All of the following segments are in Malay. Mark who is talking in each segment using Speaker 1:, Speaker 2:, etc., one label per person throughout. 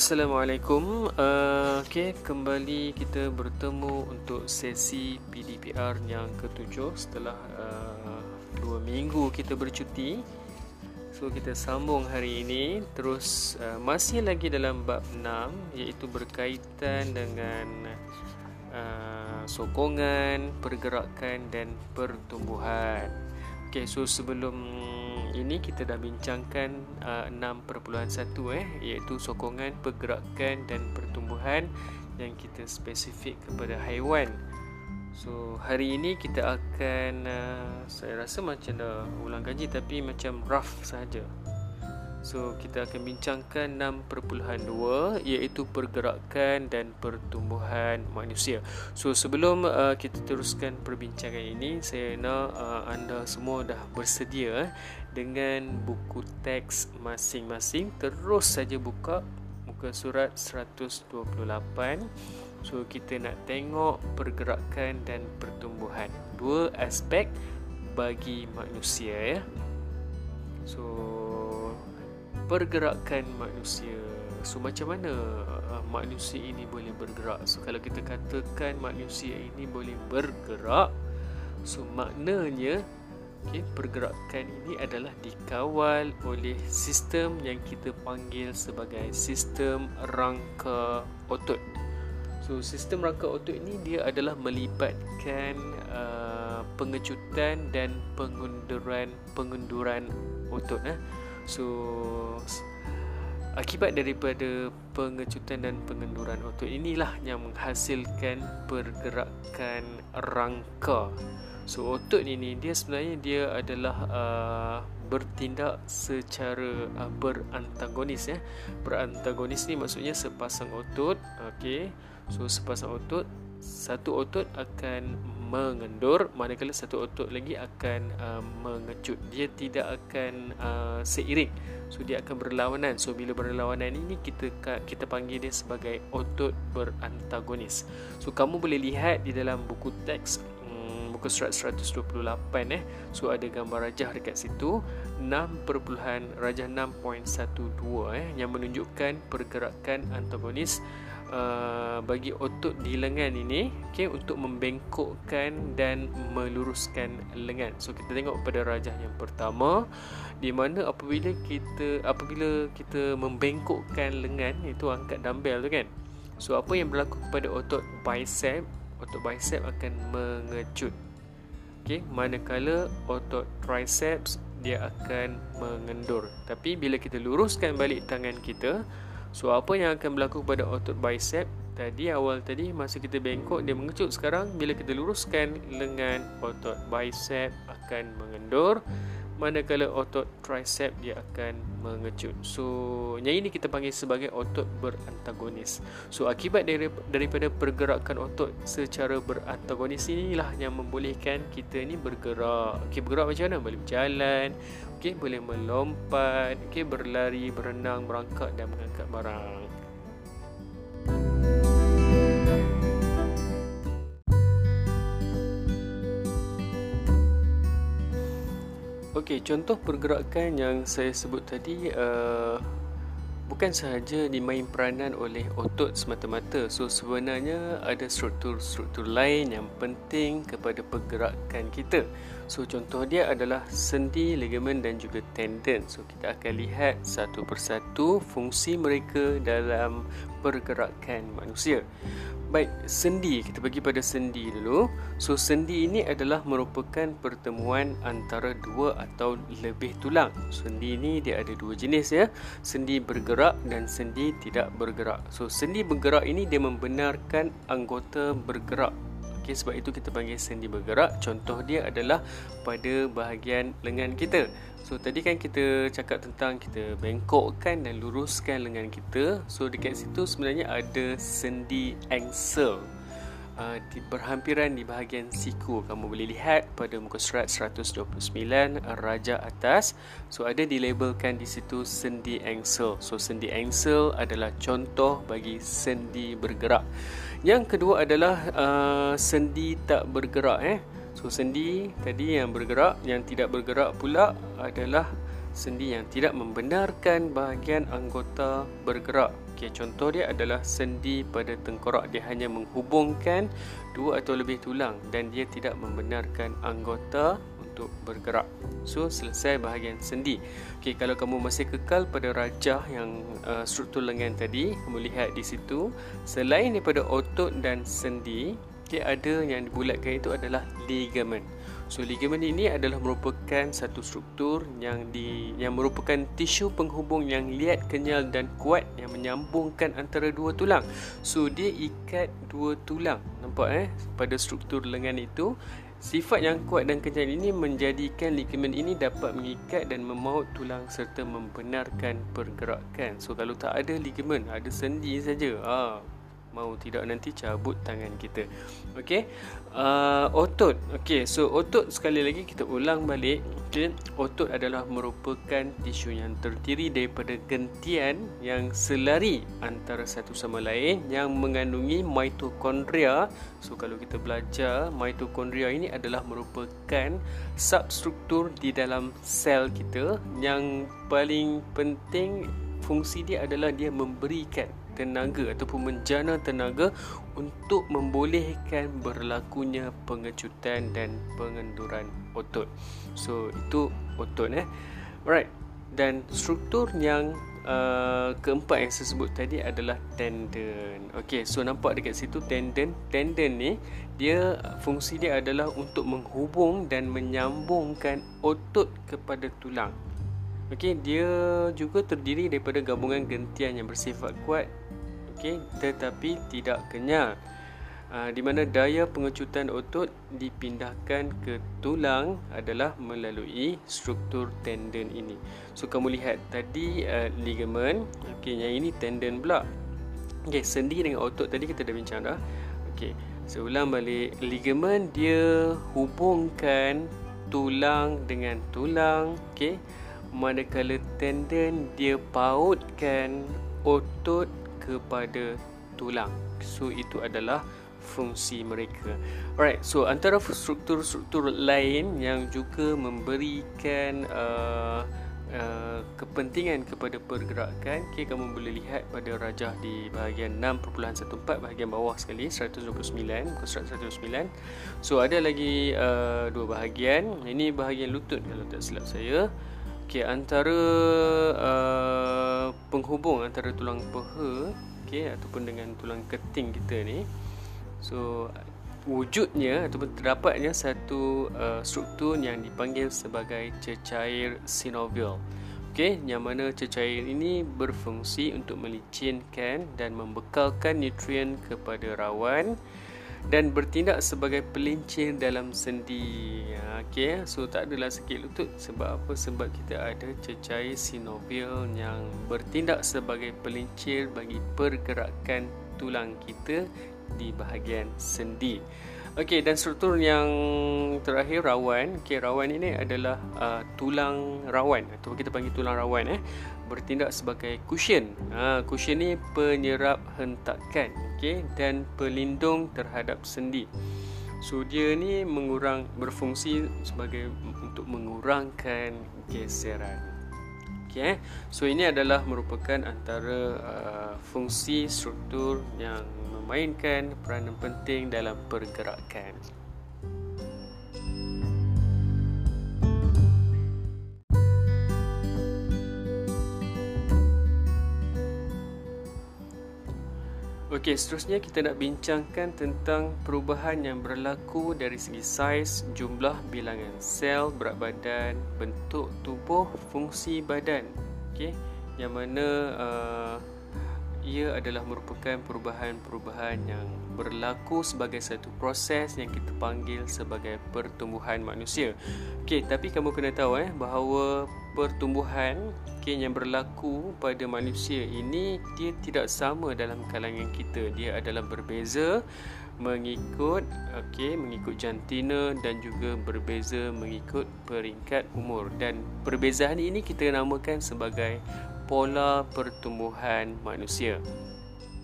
Speaker 1: Assalamualaikum. Uh, okay, kembali kita bertemu untuk sesi PDPR yang ketujuh setelah uh, dua minggu kita bercuti. So kita sambung hari ini terus uh, masih lagi dalam bab 6 iaitu berkaitan dengan uh, sokongan, pergerakan dan pertumbuhan. Okay, so sebelum ini kita dah bincangkan uh, 6.1 eh iaitu sokongan pergerakan dan pertumbuhan yang kita spesifik kepada haiwan. So hari ini kita akan uh, saya rasa macam dah ulang kaji tapi macam rough saja. So kita akan bincangkan 6.2 iaitu pergerakan dan pertumbuhan manusia. So sebelum uh, kita teruskan perbincangan ini, saya nak uh, anda semua dah bersedia eh, dengan buku teks masing-masing. Terus saja buka muka surat 128. So kita nak tengok pergerakan dan pertumbuhan. Dua aspek bagi manusia ya. So pergerakan manusia. So macam mana uh, manusia ini boleh bergerak? So kalau kita katakan manusia ini boleh bergerak, so maknanya okay, pergerakan ini adalah dikawal oleh sistem yang kita panggil sebagai sistem rangka otot. So sistem rangka otot ini dia adalah melibatkan uh, pengecutan dan pengunduran pengunduran otot eh. So akibat daripada pengecutan dan pengenduran otot inilah yang menghasilkan pergerakan rangka. So otot ini dia sebenarnya dia adalah uh, bertindak secara uh, berantagonis ya. Berantagonis ni maksudnya sepasang otot, okey. So sepasang otot satu otot akan mengendur manakala satu otot lagi akan uh, mengecut. Dia tidak akan uh, seiring. So dia akan berlawanan. So bila berlawanan ini kita kita panggil dia sebagai otot berantagonis. So kamu boleh lihat di dalam buku teks um, muka surat 128 eh. So ada gambar rajah dekat situ. 6 perpuluhan rajah 6.12 eh yang menunjukkan pergerakan antagonis Uh, bagi otot di lengan ini okay, untuk membengkokkan dan meluruskan lengan. So kita tengok pada rajah yang pertama di mana apabila kita apabila kita membengkokkan lengan itu angkat dumbbell tu kan. So apa yang berlaku kepada otot bicep? Otot bicep akan mengecut. Okay, manakala otot triceps dia akan mengendur. Tapi bila kita luruskan balik tangan kita, So apa yang akan berlaku pada otot bicep? Tadi awal tadi masa kita bengkok dia mengecut. Sekarang bila kita luruskan lengan otot bicep akan mengendur Manakala otot tricep dia akan mengecut. So yang ini kita panggil sebagai otot berantagonis. So akibat daripada pergerakan otot secara berantagonis inilah Yang membolehkan kita ni bergerak. Okay bergerak macam mana? Boleh berjalan Okay boleh melompat Okay berlari, berenang, merangkak dan mengangkat barang Okey, contoh pergerakan yang saya sebut tadi uh, bukan sahaja dimain peranan oleh otot semata-mata. So sebenarnya ada struktur-struktur lain yang penting kepada pergerakan kita. So contoh dia adalah sendi, ligamen dan juga tendon. So kita akan lihat satu persatu fungsi mereka dalam pergerakan manusia. Baik, sendi. Kita bagi pada sendi dulu. So, sendi ini adalah merupakan pertemuan antara dua atau lebih tulang. Sendi ini dia ada dua jenis ya. Sendi bergerak dan sendi tidak bergerak. So, sendi bergerak ini dia membenarkan anggota bergerak. Okay, sebab itu kita panggil sendi bergerak. Contoh dia adalah pada bahagian lengan kita. So tadi kan kita cakap tentang kita bengkokkan dan luruskan lengan kita. So dekat situ sebenarnya ada sendi angsel. Uh, di berhampiran di bahagian siku kamu boleh lihat pada muka surat 129 raja atas so ada dilabelkan di situ sendi angsel so sendi angsel adalah contoh bagi sendi bergerak yang kedua adalah uh, sendi tak bergerak eh So sendi tadi yang bergerak Yang tidak bergerak pula adalah Sendi yang tidak membenarkan bahagian anggota bergerak Okey, contoh dia adalah sendi pada tengkorak. Dia hanya menghubungkan dua atau lebih tulang dan dia tidak membenarkan anggota untuk bergerak. So, selesai bahagian sendi. Okey, kalau kamu masih kekal pada rajah yang uh, struktur lengan tadi, kamu lihat di situ, selain daripada otot dan sendi, okay, ada yang dibulatkan itu adalah ligament. So ligament ini adalah merupakan satu struktur yang di yang merupakan tisu penghubung yang liat, kenyal dan kuat yang menyambungkan antara dua tulang. So dia ikat dua tulang. Nampak eh pada struktur lengan itu Sifat yang kuat dan kenyal ini menjadikan ligament ini dapat mengikat dan memaut tulang serta membenarkan pergerakan. So kalau tak ada ligament, ada sendi saja. Ah, mau tidak nanti cabut tangan kita. Okey. Uh, otot. Okey, so otot sekali lagi kita ulang balik. Okey, otot adalah merupakan tisu yang terdiri daripada gentian yang selari antara satu sama lain yang mengandungi mitokondria. So kalau kita belajar mitokondria ini adalah merupakan substruktur di dalam sel kita yang paling penting fungsi dia adalah dia memberikan tenaga ataupun menjana tenaga untuk membolehkan berlakunya pengecutan dan pengenduran otot. So itu otot eh. Alright. Dan struktur yang uh, keempat yang saya sebut tadi adalah tendon. Okey, so nampak dekat situ tendon. Tendon ni dia fungsi dia adalah untuk menghubung dan menyambungkan otot kepada tulang. Okey, dia juga terdiri daripada gabungan gentian yang bersifat kuat okey tetapi tidak kenyal. Uh, di mana daya pengecutan otot dipindahkan ke tulang adalah melalui struktur tendon ini. So kamu lihat tadi uh, ligament okey yang ini tendon pula. Okey sendi dengan otot tadi kita dah bincang dah. Okey saya ulang balik. Ligament dia hubungkan tulang dengan tulang okey manakala tendon dia pautkan otot kepada tulang. So itu adalah fungsi mereka. Alright, so antara struktur-struktur lain yang juga memberikan uh, uh, kepentingan kepada pergerakan, okay, kamu boleh lihat pada rajah di bahagian 6.14 bahagian bawah sekali 129 muka 129. So ada lagi uh, dua bahagian. Ini bahagian lutut kalau tak silap saya. Okey, antara uh, penghubung antara tulang peha okey ataupun dengan tulang keting kita ni. So wujudnya ataupun terdapatnya satu uh, struktur yang dipanggil sebagai cecair synovial. Okey, yang mana cecair ini berfungsi untuk melicinkan dan membekalkan nutrien kepada rawan dan bertindak sebagai pelincir dalam sendi. Ha, okey, so tak adalah sakit lutut sebab apa? Sebab kita ada cecair sinovial yang bertindak sebagai pelincir bagi pergerakan tulang kita di bahagian sendi. Okey, dan struktur yang terakhir rawan. Okey, rawan ini adalah uh, tulang rawan atau kita panggil tulang rawan eh bertindak sebagai cushion. Ha, cushion ni penyerap hentakan okay, dan pelindung terhadap sendi. So dia ni mengurang berfungsi sebagai untuk mengurangkan geseran. Okay, so ini adalah merupakan antara uh, fungsi struktur yang memainkan peranan penting dalam pergerakan. Okey, seterusnya kita nak bincangkan tentang perubahan yang berlaku dari segi saiz, jumlah bilangan sel, berat badan, bentuk tubuh, fungsi badan. Okey, yang mana uh, ia adalah merupakan perubahan-perubahan yang berlaku sebagai satu proses yang kita panggil sebagai pertumbuhan manusia. Okey, tapi kamu kena tahu eh bahawa pertumbuhan okay, yang berlaku pada manusia ini dia tidak sama dalam kalangan kita. Dia adalah berbeza mengikut okey mengikut jantina dan juga berbeza mengikut peringkat umur. Dan perbezaan ini kita namakan sebagai pola pertumbuhan manusia.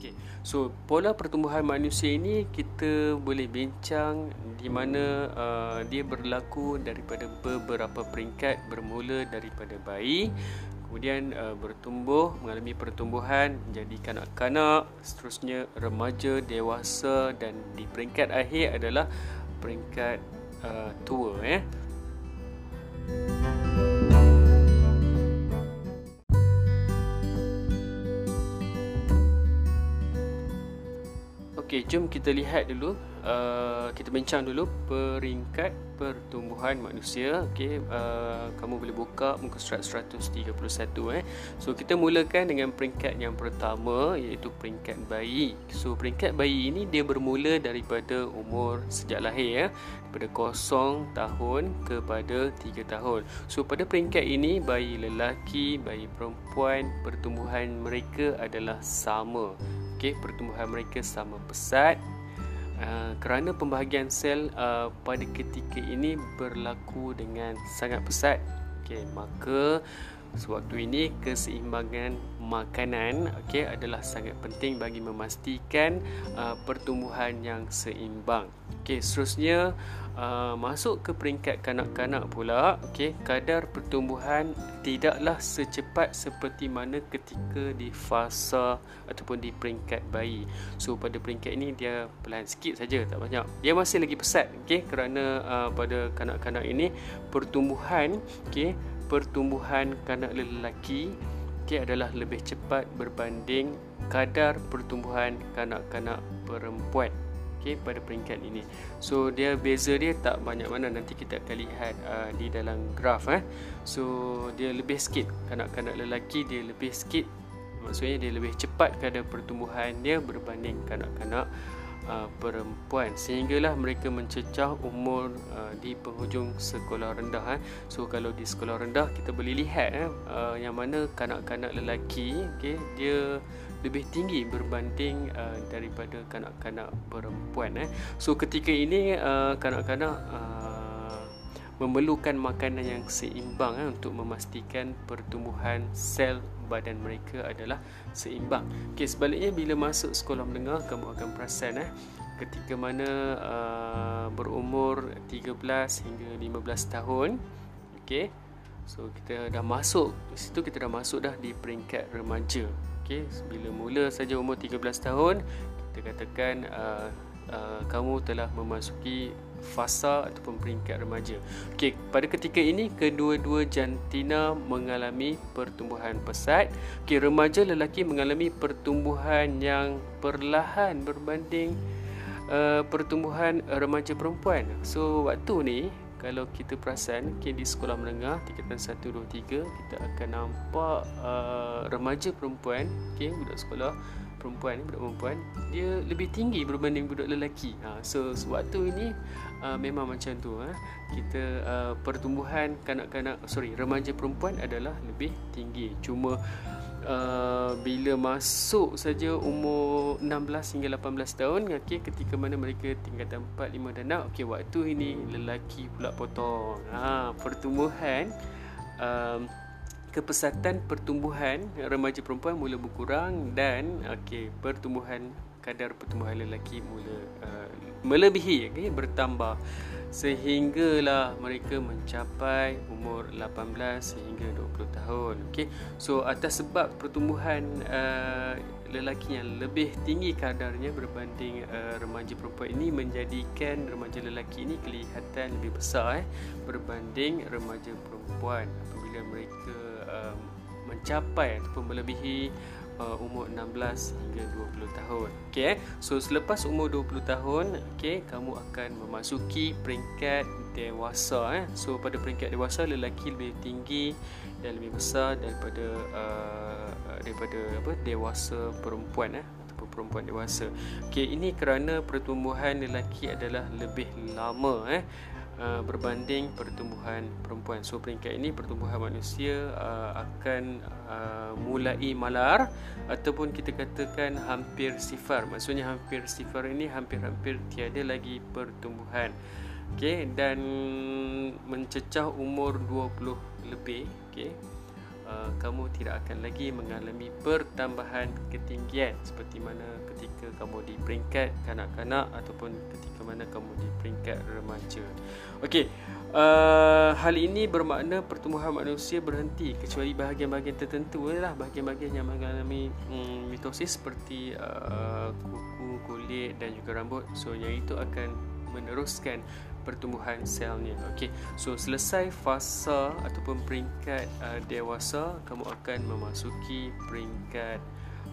Speaker 1: Okey so pola pertumbuhan manusia ini kita boleh bincang di mana uh, dia berlaku daripada beberapa peringkat bermula daripada bayi kemudian uh, bertumbuh mengalami pertumbuhan menjadi kanak-kanak seterusnya remaja dewasa dan di peringkat akhir adalah peringkat uh, tua eh Okey, jom kita lihat dulu uh, kita bincang dulu peringkat pertumbuhan manusia. Okey, uh, kamu boleh buka muka surat 131 eh. So kita mulakan dengan peringkat yang pertama iaitu peringkat bayi. So peringkat bayi ini dia bermula daripada umur sejak lahir ya, daripada kosong tahun kepada 3 tahun. So pada peringkat ini bayi lelaki, bayi perempuan pertumbuhan mereka adalah sama okey pertumbuhan mereka sama pesat. Uh, kerana pembahagian sel uh, pada ketika ini berlaku dengan sangat pesat. Okey maka sewaktu ini keseimbangan makanan okey adalah sangat penting bagi memastikan uh, pertumbuhan yang seimbang. Okey seterusnya Uh, masuk ke peringkat kanak-kanak pula okey kadar pertumbuhan tidaklah secepat seperti mana ketika di fasa ataupun di peringkat bayi. So pada peringkat ini dia pelan sikit saja tak banyak. Dia masih lagi pesat okey kerana uh, pada kanak-kanak ini pertumbuhan okey pertumbuhan kanak lelaki okey adalah lebih cepat berbanding kadar pertumbuhan kanak-kanak perempuan okay, pada peringkat ini. So dia beza dia tak banyak mana nanti kita akan lihat uh, di dalam graf eh. So dia lebih sikit kanak-kanak lelaki dia lebih sikit maksudnya dia lebih cepat kadar pertumbuhan dia berbanding kanak-kanak uh, perempuan sehinggalah mereka mencecah umur uh, di penghujung sekolah rendah eh. So kalau di sekolah rendah kita boleh lihat eh, uh, yang mana kanak-kanak lelaki okey dia lebih tinggi berbanding uh, daripada kanak-kanak perempuan eh. So ketika ini uh, kanak-kanak uh, memerlukan makanan yang seimbang eh, untuk memastikan pertumbuhan sel badan mereka adalah seimbang. Okey sebaliknya bila masuk sekolah menengah kamu akan perasan eh ketika mana uh, berumur 13 hingga 15 tahun okey so kita dah masuk di situ kita dah masuk dah di peringkat remaja okey bila mula saja umur 13 tahun kita katakan uh, uh, kamu telah memasuki fasa ataupun peringkat remaja. Okey, pada ketika ini kedua-dua jantina mengalami pertumbuhan pesat. Okey, remaja lelaki mengalami pertumbuhan yang perlahan berbanding uh, pertumbuhan remaja perempuan. So waktu ni kalau kita perasan okay, di sekolah menengah tingkatan 1 2 3 kita akan nampak uh, remaja perempuan okey budak sekolah perempuan ni budak perempuan dia lebih tinggi berbanding budak lelaki. Ha so waktu ini uh, memang macam tu ha. Kita uh, pertumbuhan kanak-kanak sorry remaja perempuan adalah lebih tinggi. Cuma uh, bila masuk saja umur 16 hingga 18 tahun okey ketika mana mereka tingkatan 4 5 dan 6 okey waktu ini lelaki pula potong. Ha pertumbuhan um, kepesatan pertumbuhan remaja perempuan mula berkurang dan okey pertumbuhan kadar pertumbuhan lelaki mula uh, melebihi okey bertambah. Sehinggalah mereka mencapai umur 18 sehingga 20 tahun okey. So atas sebab pertumbuhan uh, lelaki yang lebih tinggi kadarnya berbanding uh, remaja perempuan ini menjadikan remaja lelaki ini kelihatan lebih besar eh berbanding remaja perempuan. Apabila mereka uh, mencapai ataupun melebihi uh, umur 16 hingga 20 tahun. Okey eh. So selepas umur 20 tahun, okey, kamu akan memasuki peringkat dewasa eh. So pada peringkat dewasa lelaki lebih tinggi dan lebih besar daripada uh, daripada apa dewasa perempuan eh ataupun perempuan dewasa. Okey, ini kerana pertumbuhan lelaki adalah lebih lama eh uh, berbanding pertumbuhan perempuan. So peringkat ini pertumbuhan manusia uh, akan uh, mulai malar ataupun kita katakan hampir sifar. Maksudnya hampir sifar ini hampir-hampir tiada lagi pertumbuhan. Okey dan mencecah umur 20 lebih, okey. Uh, kamu tidak akan lagi mengalami pertambahan ketinggian seperti mana ketika kamu di peringkat kanak-kanak ataupun ketika mana kamu di peringkat remaja. Okey, uh, hal ini bermakna pertumbuhan manusia berhenti kecuali bahagian-bahagian tertentu lah bahagian-bahagian yang mengalami um, mitosis seperti uh, kuku, kulit dan juga rambut. So yang itu akan meneruskan pertumbuhan selnya. Okey. So selesai fasa ataupun peringkat uh, dewasa, kamu akan memasuki peringkat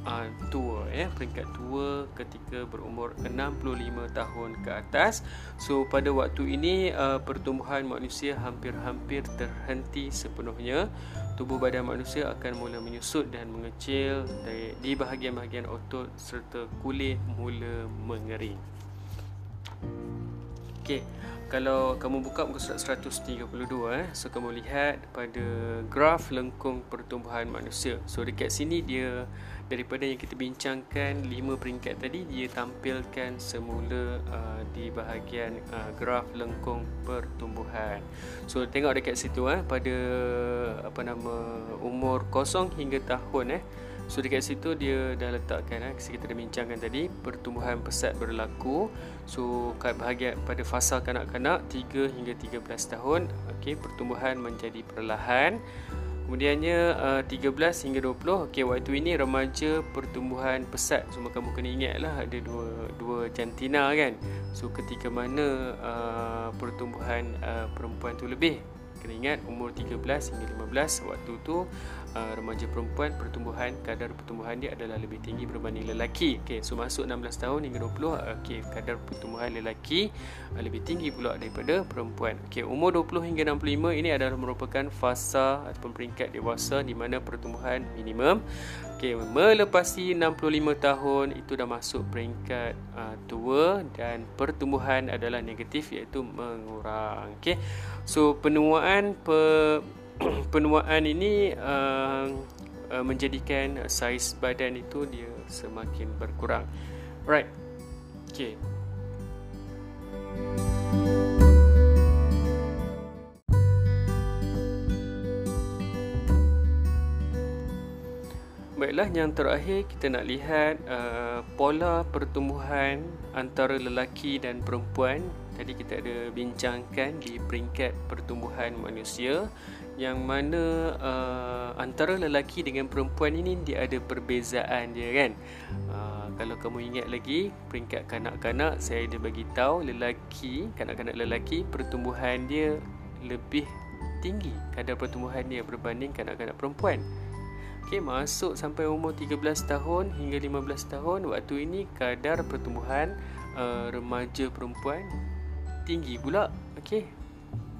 Speaker 1: uh, tua ya, peringkat tua ketika berumur 65 tahun ke atas. So pada waktu ini uh, pertumbuhan manusia hampir-hampir terhenti sepenuhnya. Tubuh badan manusia akan mula menyusut dan mengecil di bahagian-bahagian otot serta kulit mula mengering. Okey. Kalau kamu buka muka surat 132 eh so kamu lihat pada graf lengkung pertumbuhan manusia. So dekat sini dia daripada yang kita bincangkan 5 peringkat tadi dia tampilkan semula uh, di bahagian uh, graf lengkung pertumbuhan. So tengok dekat situ eh pada apa nama umur kosong hingga tahun eh So dekat situ dia dah letakkan eh, kita dah bincangkan tadi pertumbuhan pesat berlaku. So kat bahagian pada fasa kanak-kanak 3 hingga 13 tahun, okey pertumbuhan menjadi perlahan. Kemudiannya uh, 13 hingga 20, okey waktu ini remaja pertumbuhan pesat. So kamu kena ingatlah ada dua dua jantina kan. So ketika mana uh, pertumbuhan uh, perempuan tu lebih kena ingat umur 13 hingga 15 waktu tu uh, remaja perempuan pertumbuhan kadar pertumbuhan dia adalah lebih tinggi berbanding lelaki. Okey, so masuk 16 tahun hingga 20 okey kadar pertumbuhan lelaki uh, lebih tinggi pula daripada perempuan. Okey, umur 20 hingga 65 ini adalah merupakan fasa ataupun peringkat dewasa di mana pertumbuhan minimum. Okey, melepasi 65 tahun itu dah masuk peringkat uh, tua dan pertumbuhan adalah negatif iaitu mengurang. Okey. So penuaan pe penuaan ini uh, uh, menjadikan saiz badan itu dia semakin berkurang. Right. Okay. Baiklah, yang terakhir kita nak lihat uh, pola pertumbuhan antara lelaki dan perempuan. Tadi kita ada bincangkan di peringkat pertumbuhan manusia yang mana uh, antara lelaki dengan perempuan ini dia ada perbezaan dia kan? Uh, kalau kamu ingat lagi peringkat kanak-kanak saya ada bagi tahu lelaki kanak-kanak lelaki pertumbuhan dia lebih tinggi kadar pertumbuhan dia berbanding kanak-kanak perempuan. Okey masuk sampai umur 13 tahun hingga 15 tahun waktu ini kadar pertumbuhan uh, remaja perempuan tinggi pula. Okey.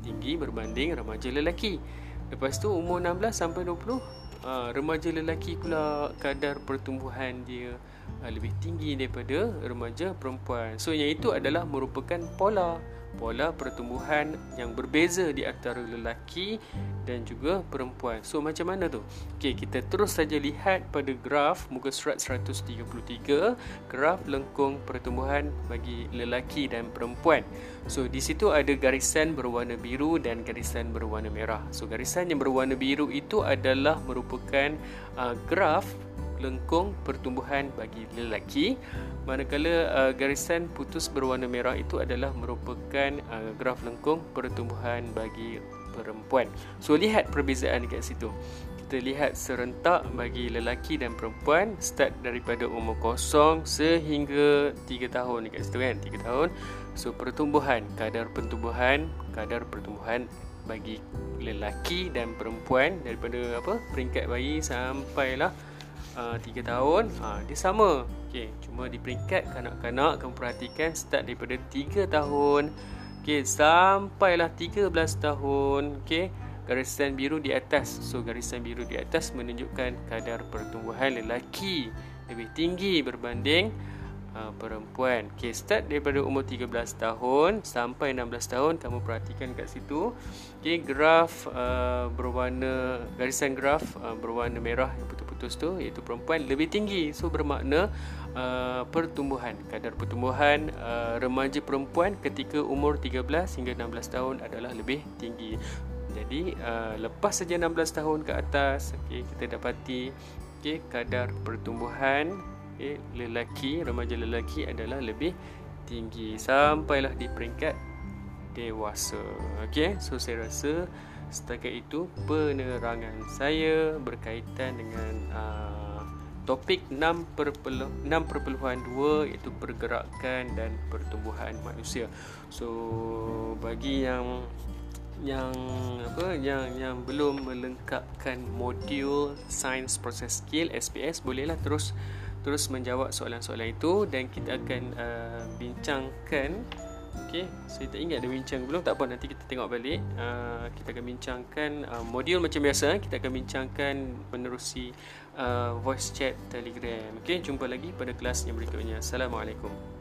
Speaker 1: Tinggi berbanding remaja lelaki. Lepas tu umur 16 sampai 20 uh, Remaja lelaki pula kadar pertumbuhan dia uh, Lebih tinggi daripada remaja perempuan So yang itu adalah merupakan pola pola pertumbuhan yang berbeza di antara lelaki dan juga perempuan. So macam mana tu? Okey, kita terus saja lihat pada graf muka surat 133, graf lengkung pertumbuhan bagi lelaki dan perempuan. So di situ ada garisan berwarna biru dan garisan berwarna merah. So garisan yang berwarna biru itu adalah merupakan uh, graf lengkung pertumbuhan bagi lelaki. Manakala uh, garisan putus berwarna merah itu adalah merupakan uh, graf lengkung pertumbuhan bagi perempuan. So lihat perbezaan dekat situ. Kita lihat serentak bagi lelaki dan perempuan start daripada umur kosong sehingga 3 tahun dekat situ kan 3 tahun. So pertumbuhan kadar pertumbuhan kadar pertumbuhan bagi lelaki dan perempuan daripada apa peringkat bayi sampailah uh, 3 tahun uh, Dia sama okay. Cuma di peringkat kanak-kanak Kamu perhatikan start daripada 3 tahun okay. Sampailah 13 tahun okay. Garisan biru di atas So garisan biru di atas menunjukkan Kadar pertumbuhan lelaki Lebih tinggi berbanding uh, Perempuan okay. Start daripada umur 13 tahun Sampai 16 tahun Kamu perhatikan kat situ okay. Graf uh, berwarna Garisan graf uh, berwarna merah Yang betul putus tu iaitu perempuan lebih tinggi so bermakna uh, pertumbuhan kadar pertumbuhan uh, remaja perempuan ketika umur 13 hingga 16 tahun adalah lebih tinggi jadi uh, lepas saja 16 tahun ke atas okey kita dapati okey kadar pertumbuhan okey lelaki remaja lelaki adalah lebih tinggi. Sampailah di peringkat dewasa. Okey so saya rasa setakat itu penerangan saya berkaitan dengan uh, topik 6.2 iaitu pergerakan dan pertumbuhan manusia. So bagi yang yang apa yang yang belum melengkapkan modul science process skill SPS bolehlah terus terus menjawab soalan-soalan itu dan kita akan uh, bincangkan. Okey saya tak ingat ada bincang belum? Tak apa nanti kita tengok balik. Uh, kita akan bincangkan uh, modul macam biasa. Kita akan bincangkan menerusi uh, voice chat telegram. Okey jumpa lagi pada kelas yang berikutnya. Assalamualaikum